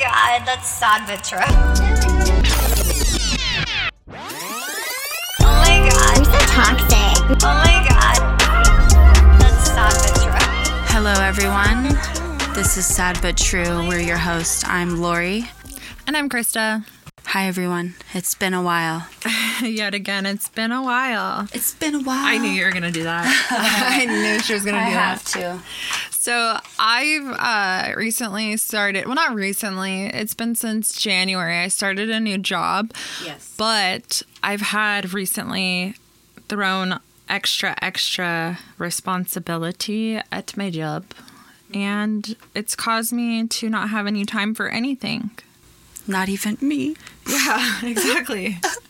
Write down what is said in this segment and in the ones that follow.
god, that's sad but true. Oh my god. I'm so toxic. Oh my god. That's sad but true. Hello, everyone. This is Sad But True. We're your host. I'm Lori. And I'm Crista. Hi, everyone. It's been a while. Yet again, it's been a while. It's been a while. I knew you were going to do that. I knew she was going to I do have that. to. So I've uh, recently started, well, not recently, it's been since January. I started a new job. Yes. But I've had recently thrown extra, extra responsibility at my job. And it's caused me to not have any time for anything. Not even me. Yeah, exactly.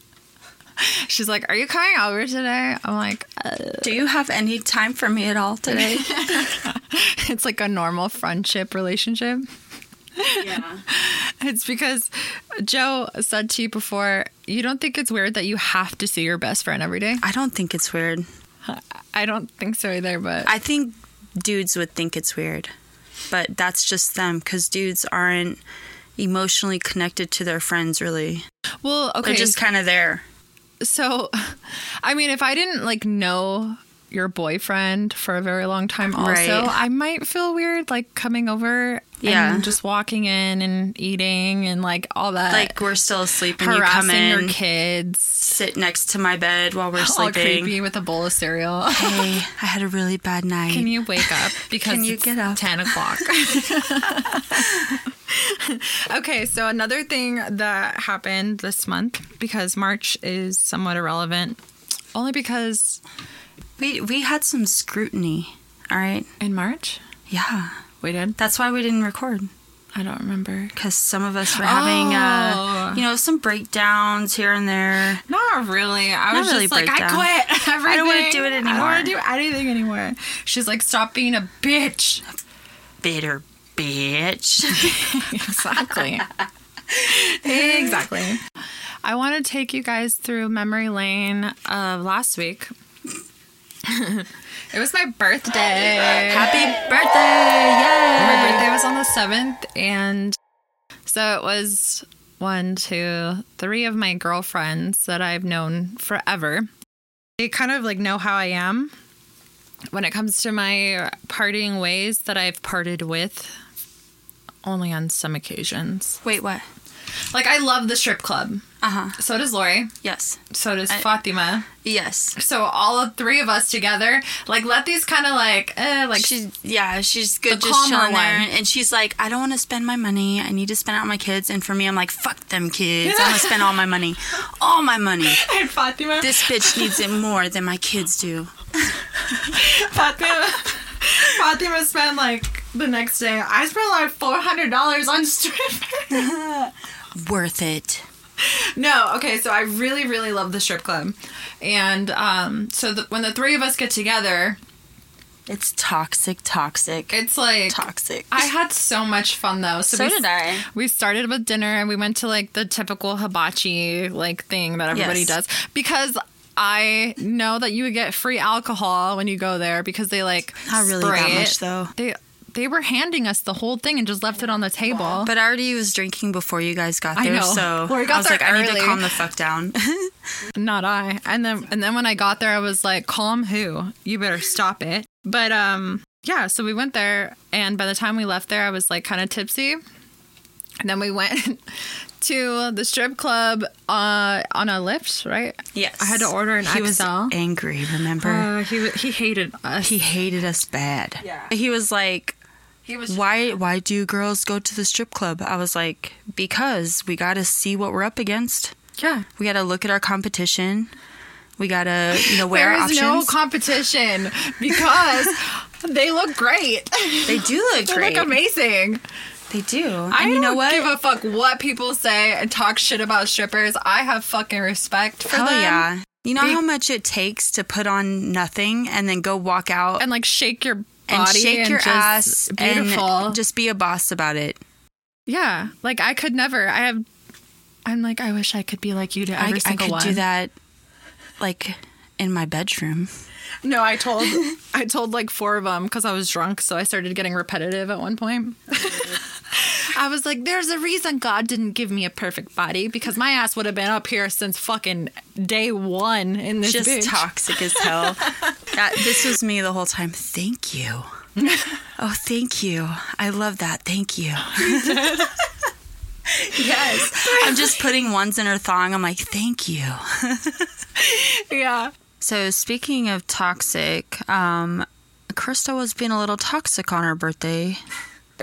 She's like, Are you coming over today? I'm like, uh, Do you have any time for me at all today? It's like a normal friendship relationship. yeah. It's because Joe said to you before, you don't think it's weird that you have to see your best friend every day? I don't think it's weird. I don't think so either, but I think dudes would think it's weird, but that's just them because dudes aren't emotionally connected to their friends, really. well, okay. They're just kind of there. So, I mean, if I didn't like know your boyfriend for a very long time, also, Right. I might feel weird like coming over Yeah. and just walking in and eating and like all that. Like we're still asleep and you come harassing in, your kids. sit next to my bed while we're All sleeping. creepy with a bowl of cereal. Hey, I had a really bad night. Can you wake up? Because Can you it's get up? 10 o'clock. okay, so another thing that happened this month, because March is somewhat irrelevant, only because We we had some scrutiny. All right. in March Yeah. we did. That's why we didn't record I don't remember. because some of us were having, uh, Oh. you know, some breakdowns here and there. Not really. I Not was really just like, breakdown. I quit everything. I don't wanna do it anymore. I don't want to do anything anymore. She's like, stop being a bitch. Bitter bitch. Exactly. exactly. I want to take you guys through memory lane of last week. it was my birthday. Happy birthday! My Yay! birthday was on the 7th, and so it was one, two, three of my girlfriends that I've known forever. They kind of like know how I am when it comes to my partying ways that I've parted with only on some occasions. Wait, what? Like, I love the strip club. Uh huh. So does Lori. Yes. So does Fatima. Yes. So all of three of us together, like, let these kind of like, eh, like, She's yeah, she's good The just chilling there, and she's like, I don't want to spend my money. I need to spend it on my kids. And for me, I'm like, fuck them kids. I'm gonna spend all my money, all my money. and Fatima. This bitch needs it more than my kids do. Fatima, Fatima spent like the next day. I spent like four hundred dollars on strip. Worth it. no, okay. So I really, really love the strip club, and um, so the, when the three of us get together, It's toxic, toxic, it's like toxic. I had so much fun though. so we, did I. We started with dinner and we went to like the typical hibachi like thing that everybody Yes. does because I know that you would get free alcohol when you go there because they like Not really spray that it. much though. They they were handing us the whole thing and just left it on the table. But I already was drinking before you guys got I there, know. so Lori got I was there like, I need to calm the fuck down. Not I. And then and then when I got there I was like, "Calm who? You better stop it." But um yeah, so we went there and by the time we left there I was like kind of tipsy. And then we went to the strip club uh, on a Lyft, right? yes, I had to order an He was XL. angry. Remember, Uh, he he hated us. he hated us bad. Yeah. he was like, He was why why do girls go to the strip club? I was like, because we got to see what we're up against. yeah. We got to look at our competition. We got to you know wear There is options. no competition because they look great. they do look They great. look amazing. They do. And I you don't know what? give a fuck what people say and talk shit about strippers. I have fucking respect for Hell them. yeah. You know Be- how much it takes to put on nothing and then go walk out And like shake your and shake your just ass Beautiful. and just be a boss about it. yeah. Like I could never. I have. I'm like I wish I could be like you to I, every I single could one. do that like in my bedroom. No, I told I told like four of them because I was drunk, so I started getting repetitive at one point. I was like, there's a reason God didn't give me a perfect body because my ass would have been up here since fucking day one in this Just bitch. toxic as hell. that, this was me the whole time. Thank you. oh, thank you. I love that. Thank you. yes. I'm just putting ones in her thong. I'm like, thank you. Yeah. So speaking of toxic, um, Crista was being a little toxic on her birthday.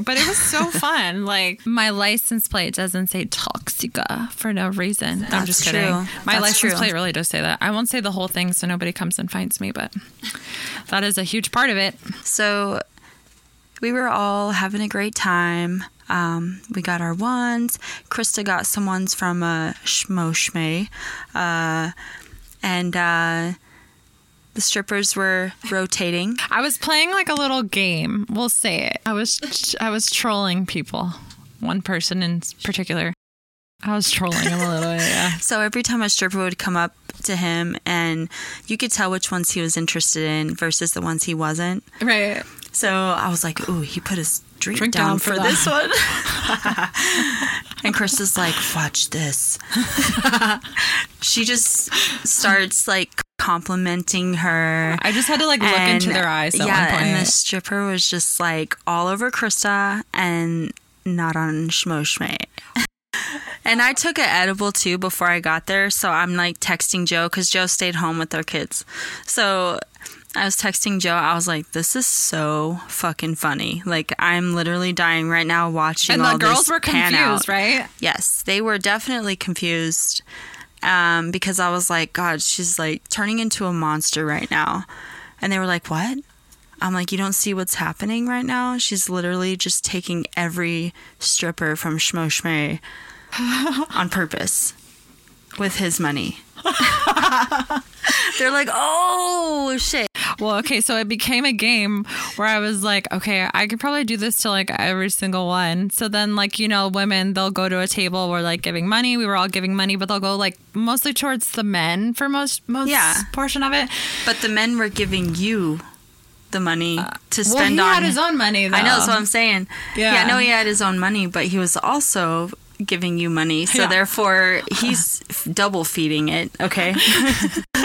But it was so fun. Like my license plate doesn't say Toxica for no reason. I'm just That's kidding. true. My That's license true. plate really does say that. I won't say the whole thing so nobody comes and finds me, but that is a huge part of it. So we were all having a great time. Um, we got our ones. Crista got some ones from uh, Schmo Schmay. Uh, and uh, the strippers were rotating. I was playing like a little game. We'll say it. I was I was trolling people. One person in particular. I was trolling him a little bit. Yeah. So every time a stripper would come up to him, and you could tell which ones he was interested in versus the ones he wasn't. Right. So I was like, "Ooh, he put his drink, Drink down, down for, for this one." and Chris is like, "Watch this." she just starts like complimenting her. I just had to like look And- into their eyes at yeah, one point. and the stripper was just like all over Crista and not on Schmo Schmay. And I took an edible too before I got there. So I'm like texting Joe because Joe stayed home with their kids. So I was texting Joe. I was like, this is so fucking funny. Like, I'm literally dying right now watching and all the girls were confused, out. right? Yes, they were definitely confused um, because I was like, God, she's like turning into a monster right now. And they were like, What? I'm like, You don't see what's happening right now? She's literally just taking every stripper from Schmo Schmay on purpose with his money. They're like, Oh, shit. Well, okay, so it became a game where I was like, okay, I could probably do this to like every single one. So then, like, you know, women, they'll go to a table where like giving money. We were all giving money, but they'll go like mostly towards the men for most most Yeah. portion of it. But the men were giving you the money to Uh, Well, spend he on had his own money. Though. I know, that's what I'm saying. Yeah. Yeah. I know he had his own money, but he was also giving you money. So Yeah. therefore, he's double feeding it. Okay.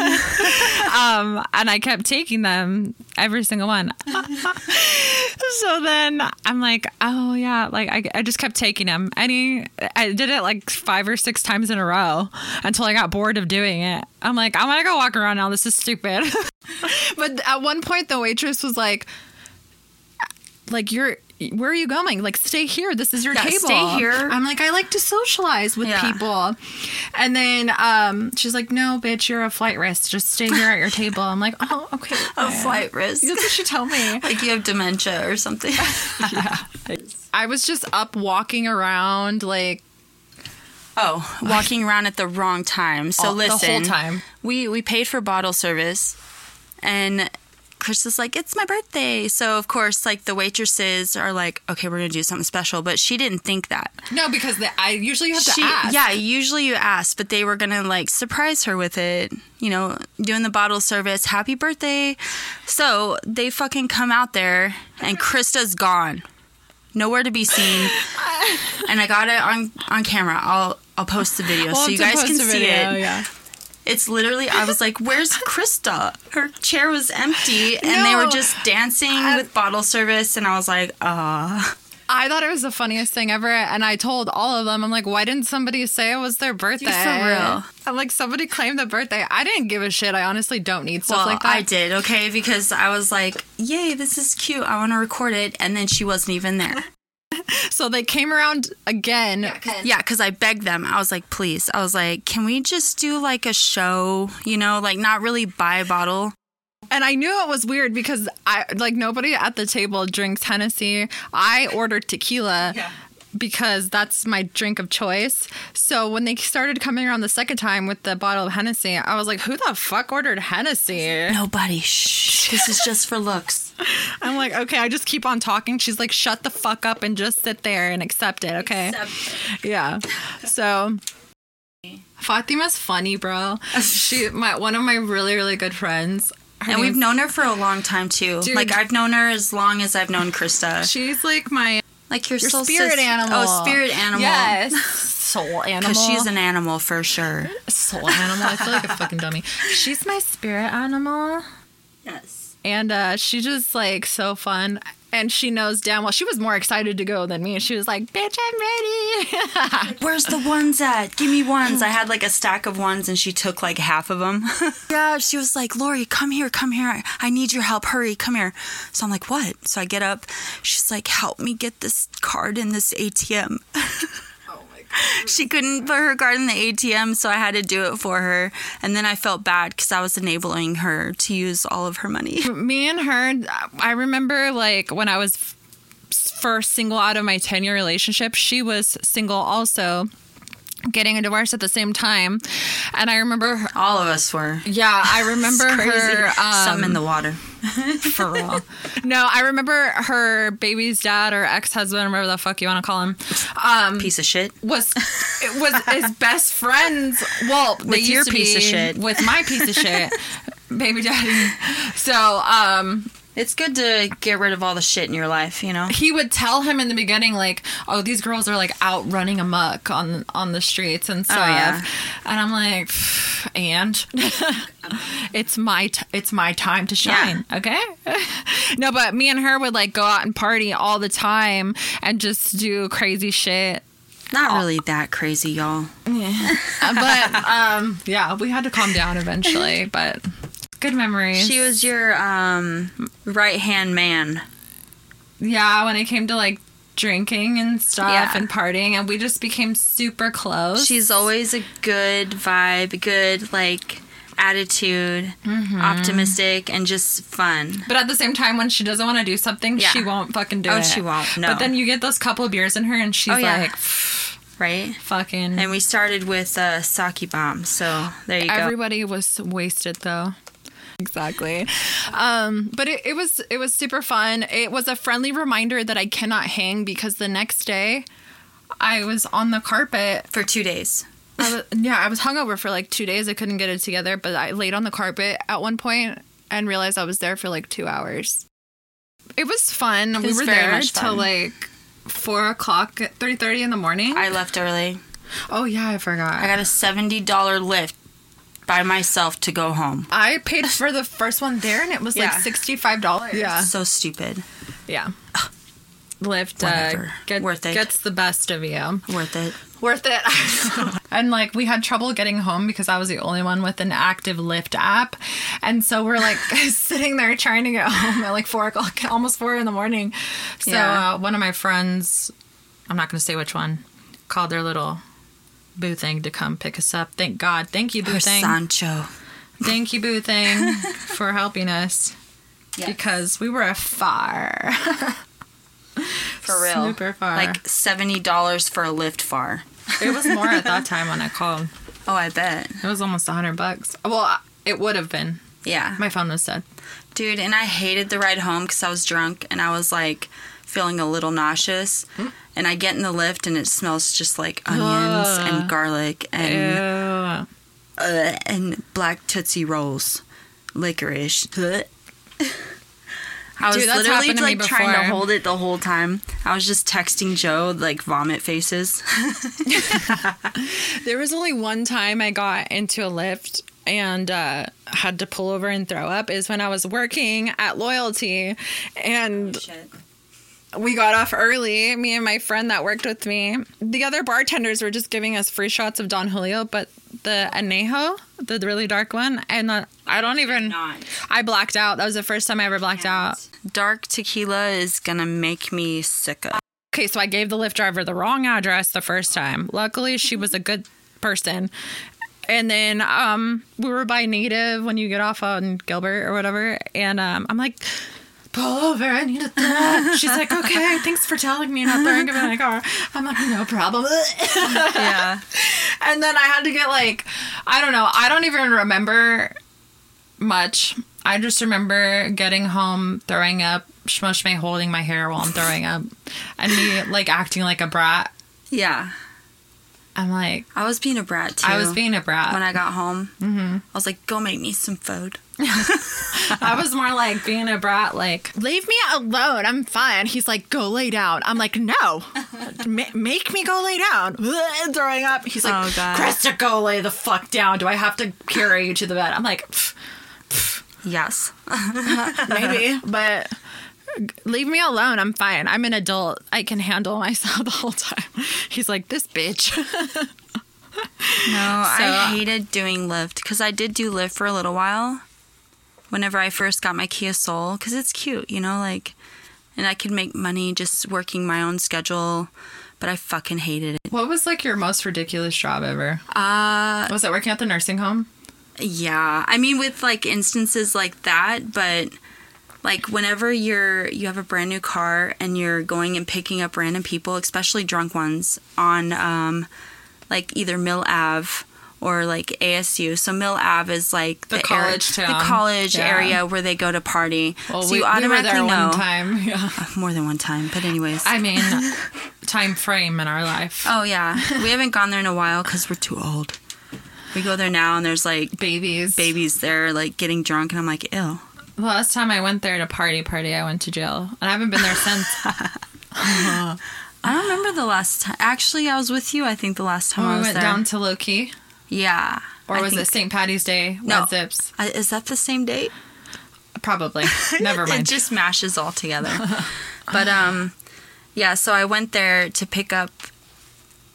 um, and I kept taking them every single one. so then I'm like, oh yeah, like I, I just kept taking them. Any, I did it like five or six times in a row until I got bored of doing it. I'm like, I'm gonna go walk around now. This is stupid. but at one point, the waitress was like, like you're. Where are you going? Like, stay here. This is your Yeah, table. stay here. I'm like, I like to socialize with Yeah. people. And then um, she's like, No, bitch, you're a flight risk. Just stay here at your table. I'm like, Oh, okay. A flight risk. That's what she told me. Like you have dementia or something. Yeah. I was just up walking around, like, Oh, walking around at the wrong time. So all- the listen, whole time. we we paid for bottle service, and Chris is like, "It's my birthday." So of course, like the waitresses are like, "Okay, we're gonna do something special," but she didn't think that. No, because the, I usually have to She, ask. yeah, usually you ask, but they were gonna like surprise her with it. You know, doing the bottle service, happy birthday. So they fucking come out there, and Crista's gone, nowhere to be seen. and I got it on on camera. I'll I'll post the video We'll so you guys can see video, it. Yeah. It's literally, I was like, where's Crista? Her chair was empty and they were just dancing with bottle service. And I was like, ah. I thought it was the funniest thing ever, and I told all of them, I'm like, why didn't somebody say it was their birthday? for real. I'm like, somebody claimed the birthday. I didn't give a shit. I honestly don't need stuff Well, like that. I did, okay? Because I was like, yay, this is cute. I want to record it. And then she wasn't even there. So they came around again. Yeah, because I begged them. I was like, please. I was like, can we just do like a show, you know, like not really buy a bottle? And I knew it was weird because I like nobody at the table drinks Hennessy. I ordered tequila because that's my drink of choice. So when they started coming around the second time with the bottle of Hennessy, I was like, "Who the fuck ordered Hennessy?" Nobody. Shh. This is just for looks. I'm like, "Okay, I just keep on talking." She's like, "Shut the fuck up and just sit there and accept it." Okay. Yeah. So Fatima's funny, bro. She my one of my really really good friends. Her And we've known her for a long time too. Dude. Like I've known her as long as I've known Crista. She's like my Like your, Your soul spirit sis- animal. Oh, spirit animal. Yes. Soul animal. Because she's an animal for sure. soul animal. I feel like a fucking dummy. She's my spirit animal. Yes. And uh, she's just like so fun. And she knows damn well she was more excited to go than me. And she was like, "Bitch, I'm ready." Where's the ones at? Give me ones. I had like a stack of ones and she took like half of them. yeah, she was like, Lori, come here, come here. I need your help. Hurry, come here. So I'm like, what? So I get up. She's like, help me get this card in this ATM. She couldn't put her card in the ATM, so I had to do it for her. And then I felt bad because I was enabling her to use all of her money. me and her, I remember like when I was first single out of my 10 year relationship, she was single also. Getting a divorce at the same time, and I remember, her, All of us were. yeah, I remember her. Um, Some in the water. for real. No, I remember her baby's dad or ex husband, whatever the fuck you want to call him, um, Piece of shit. was it was his best friends. Well, they With used your to piece be of shit. with my piece of shit, baby daddy. So, um, It's good to get rid of all the shit in your life, you know? he would tell him in the beginning, like, "Oh, these girls are like out running amok on on the streets and stuff," yeah. and I'm like, "And it's my t- it's my time to shine." Okay, no, but me and her would like go out and party all the time and just do crazy shit. Not really that crazy, y'all. Uh, but um, yeah, we had to calm down eventually. But good memories. She was your um, right hand man. yeah when it came to like drinking and stuff Yeah. and partying, and we just became super close. She's always a good vibe, good like attitude, Mm-hmm. optimistic, and just fun. But at the same time, when she doesn't want to do something, Yeah. she won't fucking do Oh, it. she won't, no. But then you get those couple of beers in her, and she's Oh, yeah. like, Right? fucking. And we started with uh, sake bomb, so there you go. Everybody was wasted though. Exactly. Um, but it, it was it was super fun. It was a friendly reminder that I cannot hang because the next day I was on the carpet. For two days. I was, yeah, I was hungover for like two days. I couldn't get it together, but I laid on the carpet at one point and realized I was there for like two hours. It was fun. we was were very there till like four o'clock, three thirty in the morning. I left early. oh yeah, I forgot. I got a $70 Lyft by myself to go home. I paid for the first one there, and it was like sixty five dollars. Yeah, So stupid. yeah. Lyft uh, get, Worth it. gets the best of you. Worth it. Worth it. and like we had trouble getting home because I was the only one with an active Lyft app, and so we're like sitting there trying to get home at like four o'clock, almost four in the morning. So Yeah. uh, one of my friends, I'm not going to say which one, called their little boo thing to come pick us up. Thank God. Thank you, boo thing. Sancho. Thank you, boo thing, for helping us because we were far. For real. Super far. Like $70 for a Lyft far. it was more at that time when I called. Oh, I bet. It was almost a hundred bucks. Well, it would have been. Yeah. My phone was dead. Dude, and I hated the ride home because I was drunk and I was like feeling a little nauseous. And I get in the Lyft and it smells just like onions Ugh. and garlic and uh, and black tootsie rolls, licorice. I was Dude, that's literally happened to me like trying to before. hold it the whole time. I was just texting Joe like vomit faces. There was only one time I got into a Lyft and uh, had to pull over and throw up is when I was working at Loyalty and we got off early, me and my friend that worked with me. The other bartenders were just giving us free shots of Don Julio, but the Anejo, the really dark one, and uh, I don't even. not. I blacked out. That was the first time I ever blacked out. Dark tequila is gonna make me sick. Of. Okay, so I gave the Lyft driver the wrong address the first time. Luckily, she was a good person. And then um, we were by Native when you get off on Gilbert or whatever. And um, I'm like, pull over, I need a thought. She's like, okay, thanks for telling me not throwing it in my car. I'm like, no problem. Yeah. and then I had to get like, I don't know, I don't even remember much. I just remember getting home, throwing up, Schmo Schmay holding my hair while I'm throwing up, and me like acting like a brat. Yeah. I'm like, I was being a brat too. I was being a brat. when I got home. Mm-hmm. I was like, "Go make me some food." I was more like being a brat, like, leave me alone. I'm fine. He's like, go lay down. I'm like, no, Ma- make me go lay down. Throwing up. He's like, Oh, God. Crista, go lay the fuck down. Do I have to carry you to the bed? I'm like, "Pff, Yes. maybe, but leave me alone. I'm fine. I'm an adult. I can handle myself the whole time. He's like, this bitch. No, I hated doing Lyft because I did do Lyft for a little while. Whenever I first got my Kia Soul, because it's cute, you know, like, and I could make money just working my own schedule. But I fucking hated it. what was like your most ridiculous job ever? Uh, Was it working at the nursing home? yeah. I mean, with like instances like that, but like whenever you're you have a brand new car and you're going and picking up random people, especially drunk ones, on um, like either Mill Ave or like ASU. So Mill Ave is like The area- college the town. college Yeah. area where they go to party. Well, so we, you we automatically there know one time. Yeah. more than one time. But anyways, I mean, time frame in our life. oh yeah, we haven't gone there in a while because we're too old. We go there now and there's like Babies. babies there like getting drunk and I'm like, ew. The last time I went there to a party, party, I went to jail, and I haven't been there since. I don't remember the last time. Actually, I was with you. I think the last time When I we went there. down to Loki. Yeah. or I was think- it St. Patty's Day? No. Zipps, I- Is that the same date? probably. Never mind. it just mashes all together. but um, yeah. So I went there to pick up.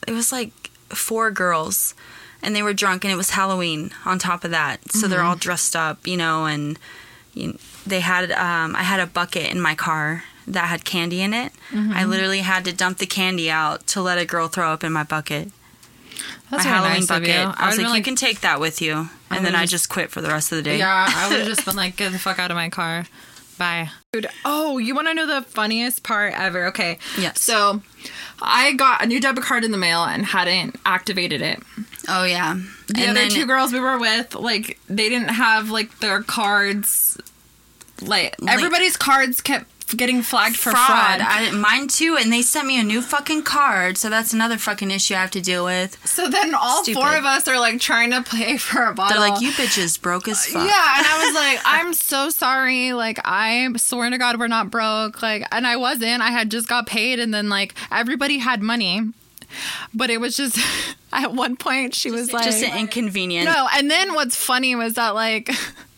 It was like four girls, and they were drunk, and it was Halloween. On top of that, so they're all dressed up, you know, and you, they had. Um, I had a bucket in my car that had candy in it. I literally had to dump the candy out to let a girl throw up in my bucket. That's my Halloween nice of bucket. you. I was would've like, been you can take that with you, and then would've I just- just quit for the rest of the day. Yeah, I would have just been like, get the fuck out of my car. Bye. Dude, oh, you want to know the funniest part ever? Okay. Yes. So I got a new debit card in the mail and hadn't activated it. Oh yeah. The and other then two girls we were with, like, they didn't have, like, their cards. Like, everybody's cards kept getting flagged for fraud. I, mine too, and they sent me a new fucking card, so that's another fucking issue I have to deal with. so then all Stupid. four of us are, like, trying to pay for a bottle. They're like, you bitches broke as uh, fuck. Yeah, and I was like, I'm so sorry. Like, I swear to God, we're not broke. Like, and I wasn't. I had just got paid, and then like everybody had money, but it was just at one point she was like, Just an inconvenient. no. And then what's funny was that like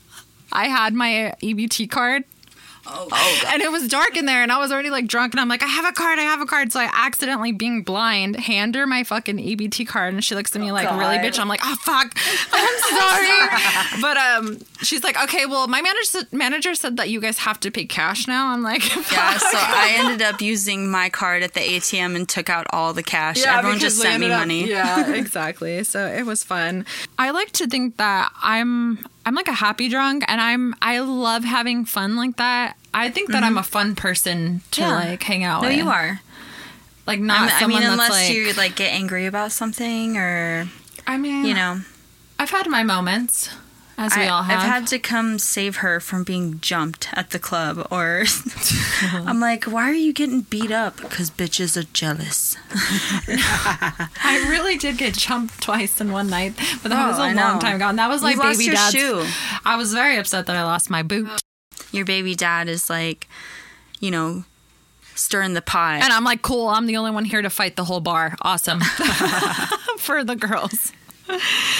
I had my EBT card. Oh, God. And it was dark in there, and I was already like drunk, and I'm like, I have a card, I have a card. So I accidentally, being blind, hand her my fucking EBT card, and she looks at me like, really, bitch. I'm like, oh fuck, I'm sorry. but um, she's like, okay, well, my manager manager said that you guys have to pay cash now. I'm like, Yeah, so I ended up using my card at the ATM and took out all the cash. Everyone just sent me up- money. Yeah, exactly. So it was fun. I like to think that I'm I'm like a happy drunk and I'm I love having fun like that. I think that I'm mm-hmm. a fun person to Yeah. like hang out No, with. you are. Like not I mean, unless like you like get angry about something or I mean, you know. I've had my moments as we I, all have. I've had to come save her from being jumped at the club, or I'm like, why are you getting beat up? Because bitches are jealous. I really did get jumped twice in one night, but that Oh, was a I long know. time ago. And that was like You lost baby your dad's. shoe. I was very upset that I lost my boot. Your baby dad is like, you know, stirring the pot. And I'm like, cool, I'm the only one here to fight the whole bar. Awesome. For the girls.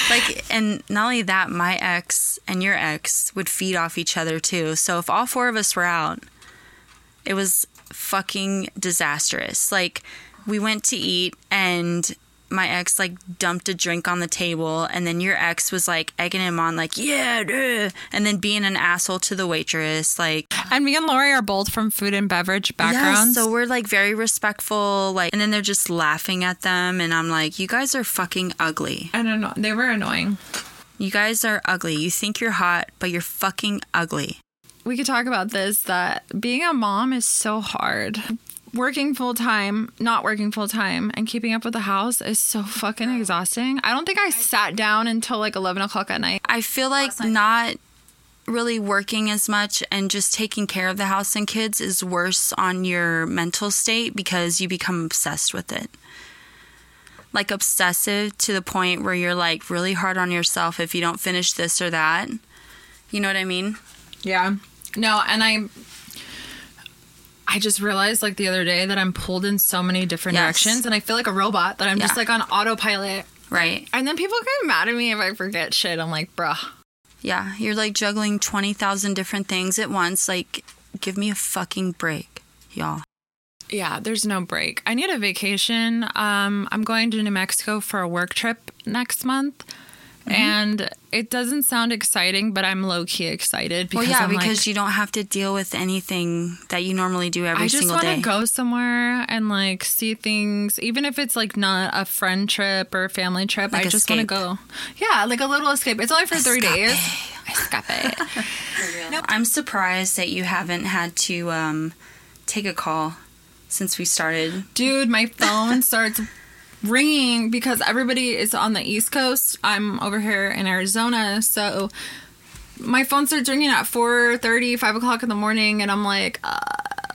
Like, and not only that, my ex and your ex would feed off each other too. So if all four of us were out, it was fucking disastrous. Like, we went to eat and my ex like dumped a drink on the table and then your ex was like egging him on like yeah duh, and then being an asshole to the waitress like And me and Lori are both from food and beverage yeah, backgrounds. so we're like very respectful like and then they're just laughing at them and i'm like you guys are fucking ugly I don't know. They were annoying. You guys are ugly. You think you're hot, but you're fucking ugly. We could talk about this that being a mom is so hard. Working full time, not working full time, and keeping up with the house is so fucking exhausting. I don't think I sat down until like 11 o'clock at night. I feel like not really working as much and just taking care of the house and kids is worse on your mental state because you become obsessed with it. like obsessive to the point where you're like really hard on yourself if you don't finish this or that. You know what I mean? Yeah. No, and I I just realized like the other day that I'm pulled in so many different Yes. directions and I feel like a robot that I'm just like on autopilot. Right. And then people get mad at me if I forget shit. I'm like, bruh. Yeah, you're like juggling 20,000 different things at once. Like, give me a fucking break, y'all. Yeah, there's no break. I need a vacation. Um, I'm going to New Mexico for a work trip next month. Mm-hmm. And it doesn't sound exciting, but I'm low key excited because Well, yeah, I'm because like, you don't have to deal with anything that you normally do every single day. I just want to go somewhere and like see things, even if it's like not a friend trip or family trip. Like I just want to go. Yeah, like a little escape. It's only for three days. Escape. It. No, I'm surprised that you haven't had to um, take a call since we started. Dude, my phone starts ringing because everybody is on the East Coast. I'm over here in Arizona, so my phone starts ringing at 4 5 o'clock in the morning, and I'm like, uh,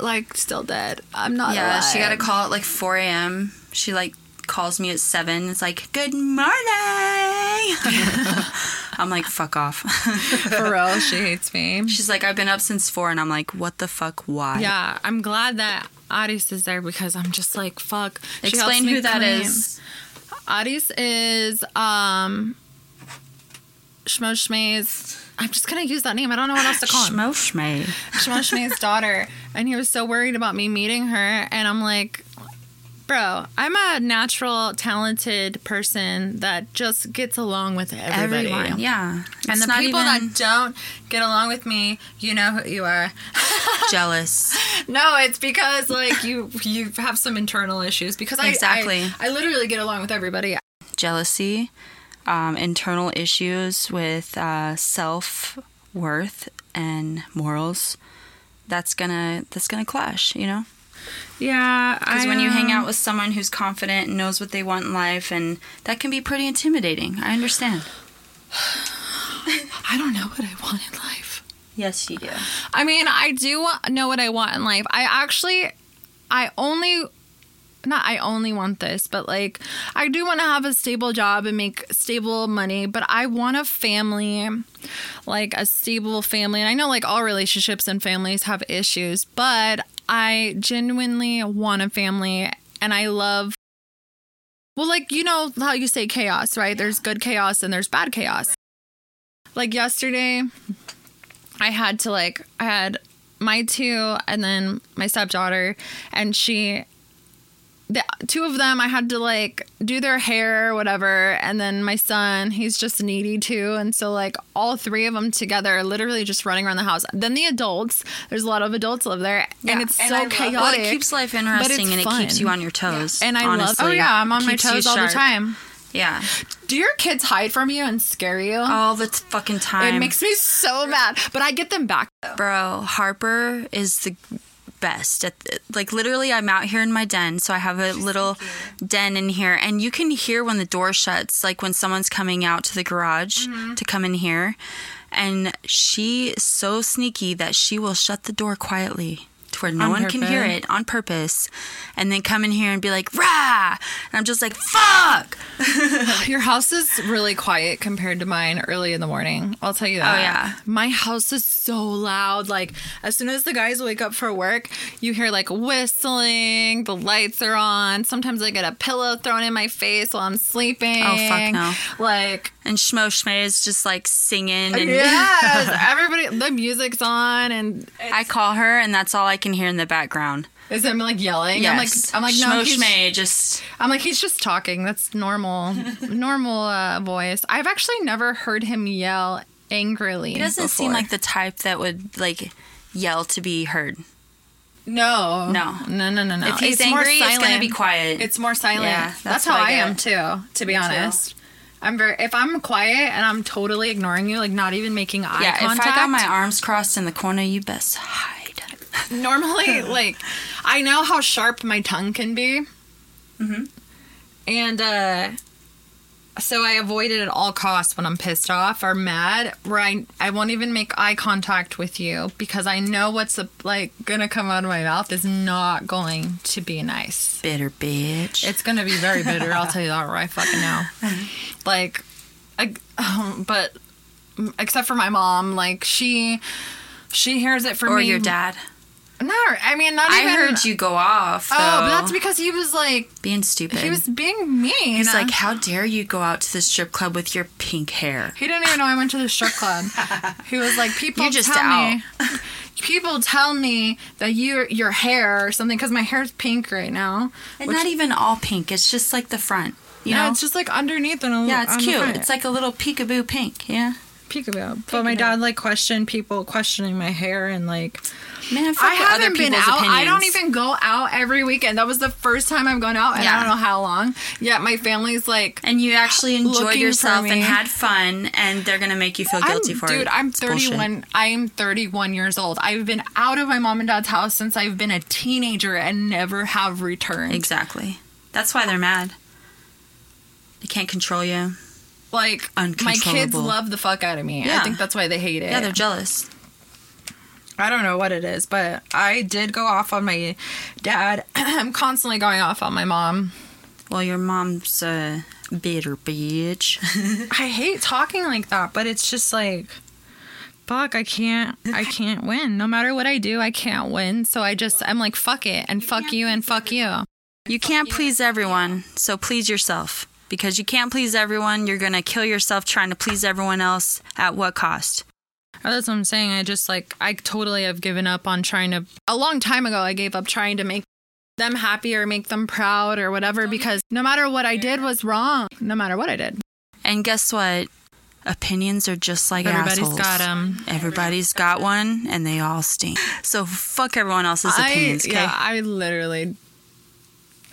like still dead. I'm not. Yeah, she got a call at like 4 a.m. She like calls me at 7. It's like, good morning. I'm like, fuck off. For real, she hates me. She's like, I've been up since 4. And I'm like, what the fuck? Why? Yeah, I'm glad that Aris is there because I'm just like, fuck. She Explain who that clean. is. Aris is um Schmo Schmay's I'm just gonna use that name. I don't know what else to call him. Schmo Schmay. Schmo Schmay's daughter. And he was so worried about me meeting her and I'm like Bro, I'm a natural, talented person that just gets along with everybody. Everyone. Yeah. And It's the people even that don't get along with me, you know who you are. jealous. No, it's because like you you have some internal issues. Because I Exactly. I, I literally get along with everybody. jealousy, um, internal issues with uh, self worth and morals. That's gonna that's gonna clash, you know. Yeah, Because when you hang um, out with someone who's confident and knows what they want in life, and that can be pretty intimidating. I understand. I don't know what I want in life. Yes, you do. I mean, I do know what I want in life. I actually, I only, not I only want this, but like, I do want to have a stable job and make stable money, but I want a family, like a stable family. And I know like all relationships and families have issues, but I genuinely want a family and I love. Well, like, you know how you say chaos, right? There's good chaos and there's bad chaos. Like yesterday, I had to like I had my two and then my stepdaughter and she the two of them I had to like do their hair or whatever and then my son he's just needy too and so like all three of them together are literally just running around the house. Then the adults there's a lot of adults live there and it's And so I love- chaotic Well, it keeps life interesting and it keeps you on your toes. and I honestly. love oh yeah I'm on my toes all the time. Yeah, do your kids hide from you and scare you? All the fucking time. it makes me so mad but I get them back though. Bro, Harper is the best. At the, like literally, I'm out here in my den, so I have a little den in here, and you can hear when the door shuts, like when someone's coming out to the garage Mm-hmm. to come in here. And she's so sneaky that she will shut the door quietly to where no On one can hear it on purpose, and then come in here and be like, "Rah!" And I'm just like, "Fuck!" Your house is really quiet compared to mine early in the morning. I'll tell you oh, that. Oh, yeah. My house is so loud. Like, as soon as the guys wake up for work, you hear like whistling, the lights are on. Sometimes I get a pillow thrown in my face while I'm sleeping. Oh, fuck no. Like, And Schmo Schmay is just like singing, and yes, everybody, the music's on, and I call her, and that's all I can hear in the background. is him like yelling. Yes. I'm like, I'm like, no, Schmo he's, just. I'm like, he's just talking. That's normal, normal uh, voice. I've actually never heard him yell angrily. He doesn't seem like the type that would like yell to be heard. No, No. no, no, no, no. If he's It's more angry, it's gonna be quiet. It's more silent. Yeah, that's, that's how I I, am too. To be honest, I'm very. If I'm quiet and I'm totally ignoring you, like not even making eye yeah, contact. if I got my arms crossed in the corner, you best hide. Normally, like I know how sharp my tongue can be, Mm-hmm. and uh so I avoid it at all costs when I'm pissed off or mad. Where I I won't even make eye contact with you because I know what's like gonna come out of my mouth is not going to be nice. Bitter bitch. It's gonna be very bitter. I'll tell you that right fucking now. Like, I, um, but except for my mom, like she she hears it from or me. your dad. No, I mean not I even. heard you go off. Oh, but that's because he was like being stupid. he was being mean. He's like, "How dare you go out to the strip club with your pink hair?" He didn't even know I went to the strip club. he was like, people just tell out. me, people tell me that your your hair or something because my hair's pink right now. And which- not even all pink. It's just like the front. You yeah, know? it's just like underneath and a, little. yeah, it's cute. It's like a little peekaboo pink. Yeah. Peekaboo. But my dad like questioned people questioning my hair and like Man, I haven't been out. I don't even go out every weekend. That was the first time I've gone out, and Yeah. I don't know how long. Yet my family's like, And you actually enjoyed yourself and had fun, and they're gonna make you feel guilty I'm, for dude, it. Dude, I'm It's 31. I am 31 years old. I've been out of my mom and dad's house since I've been a teenager and never have returned. Exactly. That's why they're mad. They can't control you. Like my kids love the fuck out of me. I think that's why they hate it. Yeah, they're jealous. I don't know what it is, but I did go off on my dad. I'm constantly going off on my mom. Well, your mom's a bitter bitch. I hate talking like that, but it's just like fuck, I can't I can't win. No matter what I do, I can't win. So I just I'm like fuck it and fuck you and fuck you. You can't please everyone, so please yourself. Because you can't please everyone, you're gonna kill yourself trying to please everyone else at what cost? Oh, That's what I'm saying. I just like I totally have given up on trying to a long time ago I gave up trying to make them happy or make them proud or whatever because no matter what I did was wrong. No matter what I did. And guess what? Opinions are just like Everybody's assholes. them. Everybody's got one, and they all stink. So fuck everyone else's opinions. Okay? yeah, I literally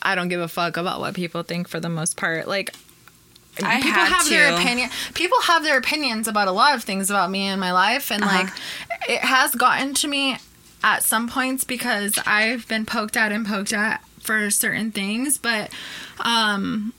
I don't give a fuck about what people think for the most part. Like I people have their to. opinion. People have their opinions about a lot of things about me and my life, and Uh-huh. like it has gotten to me at some points because I've been poked at and poked at for certain things, but um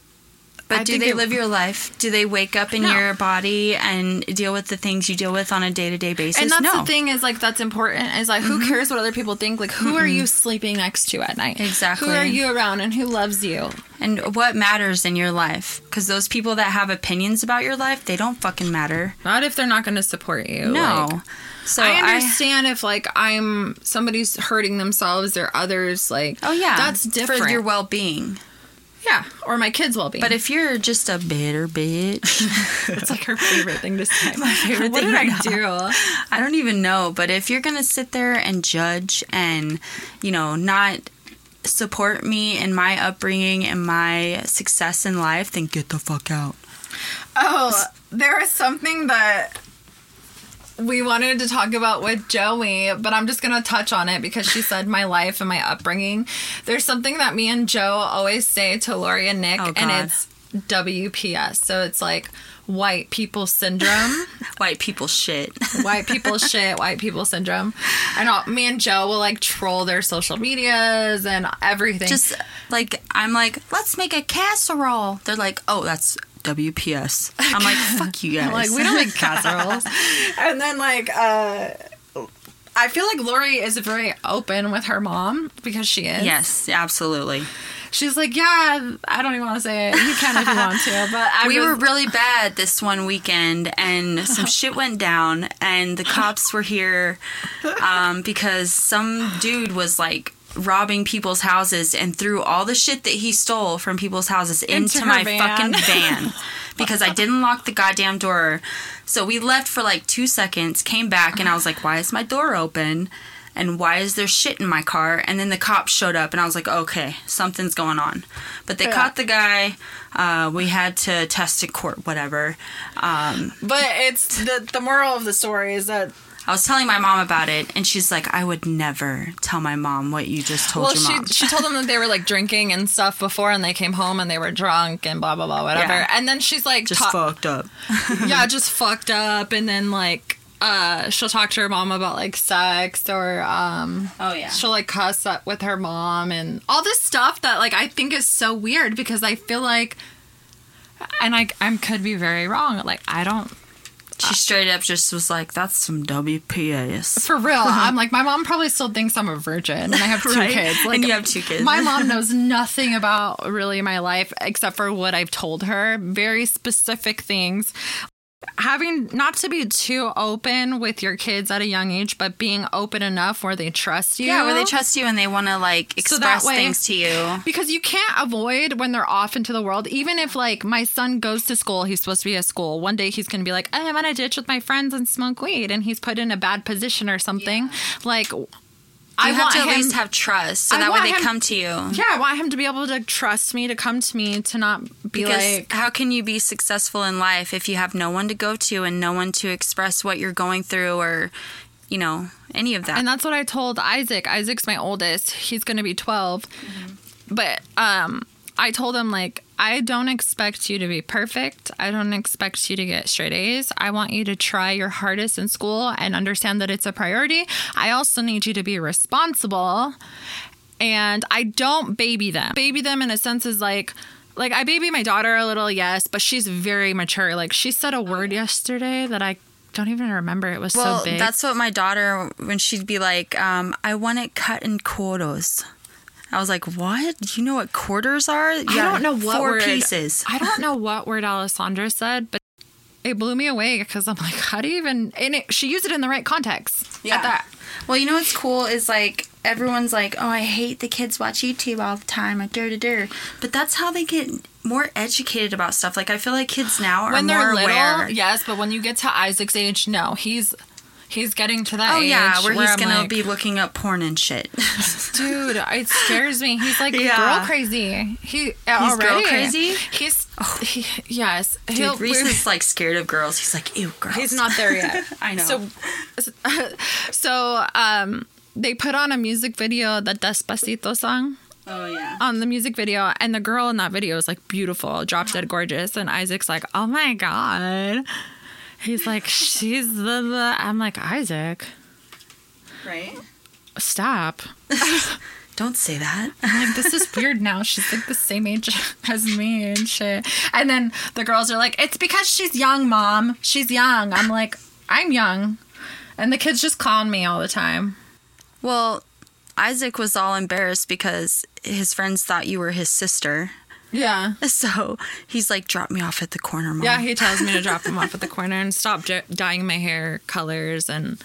But I do they live your life? Do they wake up in No. your body and deal with the things you deal with on a day to day basis? and that's no. the thing is like that's important is like who mm-hmm. cares what other people think like who are mm-hmm. you sleeping next to at night Exactly. who are you around and who loves you And what matters in your life? Because those people that have opinions about your life, they don't fucking matter. not if they're not going to support you No. like, so I understand if like I'm somebody's hurting themselves or others like oh yeah, that's different for your well being. Yeah or my kids well being But if you're just a bitter bitch, it's like her favorite thing to say my favorite what thing did I do I don't even know. But if you're gonna sit there and judge and you know not support me in my upbringing and my success in life, then get the fuck out. Oh, there is something that we wanted to talk about with Joey, but I'm just going to touch on it because she said my life and my upbringing. There's something that me and Joe always say to Lori and Nick, Oh, and it's WPS. So it's like white people syndrome, White people shit. white people shit, white people syndrome. And all, me and Joe will like troll their social medias and everything. Just like I'm like, let's make a casserole. They're like, oh, that's WPS. I'm like, fuck you guys. like we don't make casseroles and then like uh i feel like lori is very open with her mom because she is yes, absolutely. she's like yeah i don't even want to say it you can if you want to but I we was- were really bad this one weekend, and some shit went down, and the cops were here um, because some dude was like robbing people's houses and threw all the shit that he stole from people's houses into, her my van. fucking van because I didn't lock the goddamn door. So we left for like two seconds, came back, and I was like, "Why is my door open?" And why is there shit in my car? And then the cops showed up, and I was like, okay, something's going on. But they Yeah. caught the guy. Uh, we had to test in court, whatever. Um, but it's the the moral of the story is that I was telling my mom about it, and she's like, I would never tell my mom what you just told well your she mom. she told them that they were like drinking and stuff before and they came home and they were drunk and blah blah blah whatever Yeah. and then she's like just ta- fucked up. yeah, just fucked up, and then like uh, she'll talk to her mom about like sex or um, Oh, yeah. she'll like cuss up with her mom and all this stuff that like I think is so weird because I feel like and I I could be very wrong. Like I don't She straight up just was like, "That's some WPAS." for real. I'm like my mom probably still thinks I'm a virgin, and I have two Right? kids. Like And you have two kids. My mom knows nothing about really my life except for what I've told her. Very specific things. Having not to be too open with your kids at a young age, but being open enough where they trust you. Yeah, where they trust you and they want to like So express way- things to you. because you can't avoid when they're off into the world. Even if like my son goes to school, he's supposed to be at school. One day he's gonna be like, "Oh, I'm on a ditch with my friends and smoke weed, and he's put in a bad position or something. Like, I want to at him. least have trust, so I that way they him- come to you. yeah, I want him to be able to trust me, to come to me, to not be Because like, how can you be successful in life if you have no one to go to and no one to express what you're going through or, you know, any of that? And that's what I told Isaac. Isaac's my oldest. He's going to be 12. But um I told him like I don't expect you to be perfect. I don't expect you to get straight A's. I want you to try your hardest in school and understand that it's a priority. I also need you to be responsible. And I don't baby them. Baby them in a sense is like like I baby my daughter a little, yes, but she's very mature. Like she said a word yesterday that I don't even remember. It was well, so big. that's what my daughter, when she'd be like, um, I want it cut in quarters. I was like, what? Do you know what quarters are? I don't know what four word, pieces. I don't know what word Alessandra said, but it blew me away because I'm like, how do you even? And it, she used it in the right context. Yeah. At that. Well, you know what's cool is like everyone's like, "Oh, I hate the kids watch YouTube all the time." Like, dur dur But that's how they get more educated about stuff. Like, I feel like kids now are When more they're little, aware. yes, but when you get to Isaac's age, no, he's he's getting to that Oh age yeah, where he's I'm gonna like, be looking up porn and shit. dude, it scares me. He's like Yeah. girl crazy. He He's already girl crazy? He's he, yes. Dude, he'll- Reese is like scared of girls. He's like, ew, girls. He's not there yet. I know. So, so um, they put on a music video, the Despacito song. Oh yeah. on the music video, and the girl in that video is like beautiful, drop dead gorgeous, and Isaac's like, "Oh my god." He's like, she's the, the. I'm like, Isaac, Right. stop. Don't say that. I'm like, this is weird now. She's like the same age as me and shit. And then the girls are like, it's because she's young, mom. She's young. I'm like, I'm young. And the kids just clown me all the time. Well, Isaac was all embarrassed because his friends thought you were his sister. Yeah. So he's like, drop me off at the corner, mom. Yeah, he tells me to drop him off at the corner and stop j- dyeing my hair colors and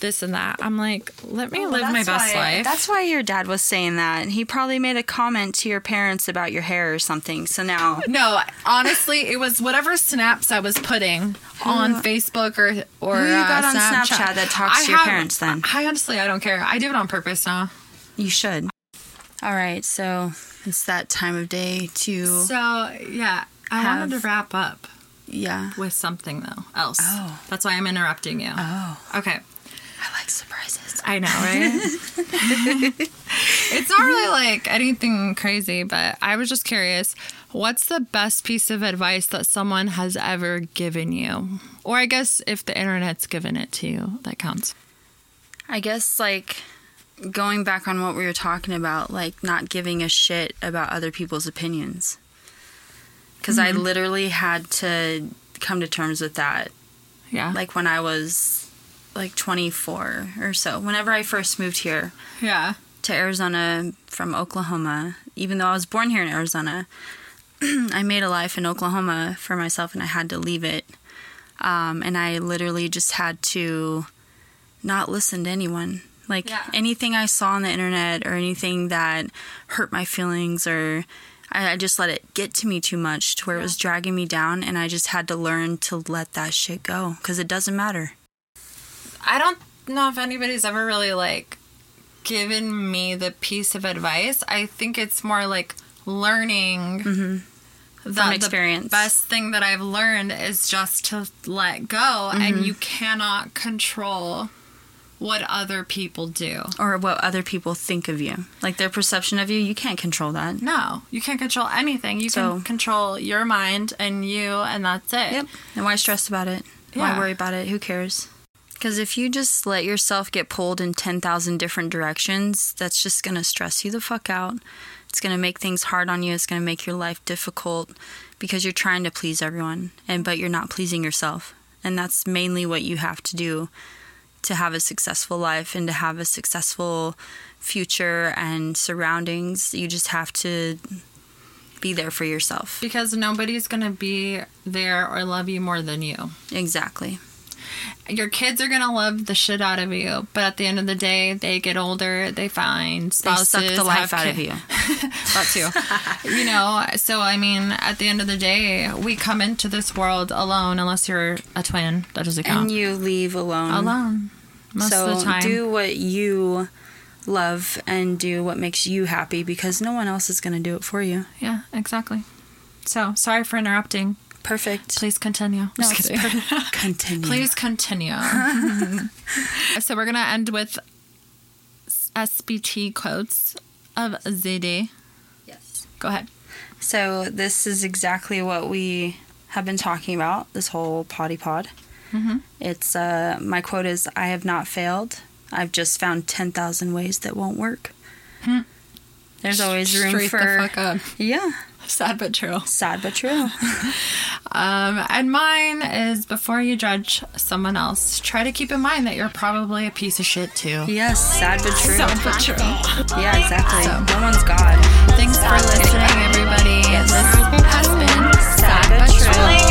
this and that. I'm like, let me live my best why- life. That's why your dad was saying that. He probably made a comment to your parents about your hair or something. So now, no, honestly, it was whatever snaps I was putting on Facebook or or Who you got uh, on Snapchat that talks to your parents then? I honestly, I don't care. I do it on purpose now. you should. All right, so it's that time of day to So yeah, I Have- wanted to wrap up yeah. with something though else. Oh. That's why I'm interrupting you. Oh, Okay. I like surprises. I know, right? it's not really like anything crazy, but I was just curious. What's the best piece of advice that someone has ever given you? Or I guess if the internet's given it to you, that counts. I guess like going back on what we were talking about, like not giving a shit about other people's opinions. Because I literally had to come to terms with that Yeah. like when I was like 24 or so. Whenever I first moved here yeah. to Arizona from Oklahoma, even though I was born here in Arizona, I made a life in Oklahoma for myself and I had to leave it. Um, and I literally just had to not listen to anyone. Like Yeah. anything I saw on the internet or anything that hurt my feelings or I, I just let it get to me too much to where it was dragging me down and I just had to learn to let that shit go because it doesn't matter. I don't know if anybody's ever really like given me the piece of advice. I think it's more like learning Mm-hmm. From experience. The best thing that I've learned is just to let go, Mm-hmm. and you cannot control what other people do. Or what other people think of you. Like their perception of you, you can't control that. No, you can't control anything. You So- can control your mind and you, and that's it. Yep. And why stress about it? Why worry about it? Who cares? Because if you just let yourself get pulled in 10,000 different directions, that's just going to stress you the fuck out. It's going to make things hard on you. It's going to make your life difficult because you're trying to please everyone and but you're not pleasing yourself. And that's mainly what you have to do to have a successful life and to have a successful future and surroundings. You just have to be there for yourself. Because nobody's going to be there or love you more than you. Exactly. Your kids are going to love the shit out of you, but at the end of the day, they get older, they find They spouses. suck the life out of you. that too. you know, so I mean, at the end of the day, we come into this world alone, unless you're a twin. That doesn't count. And you leave alone. alone most so of the time. do what you love and do what makes you happy because no one else is going to do it for you. yeah, exactly. So sorry for interrupting. Perfect. Please continue. No, Just kidding. perfect. Continue. Please continue. so we're gonna end with SBT quotes of ZD. Yes. Go ahead. So this is exactly what we have been talking about this whole potty pod. Mm-hmm. It's uh, my quote is I have not failed. I've just found ten thousand ways that won't work. Hmm. There's always room Straight for the fuck up. yeah, Sad but true. sad but true. Um, and mine is before you judge someone else, try to keep in mind that you're probably a piece of shit too. yes, sad but true. Sad but true. Yeah, exactly. So- no one's God. Thanks for listening, everybody. This has been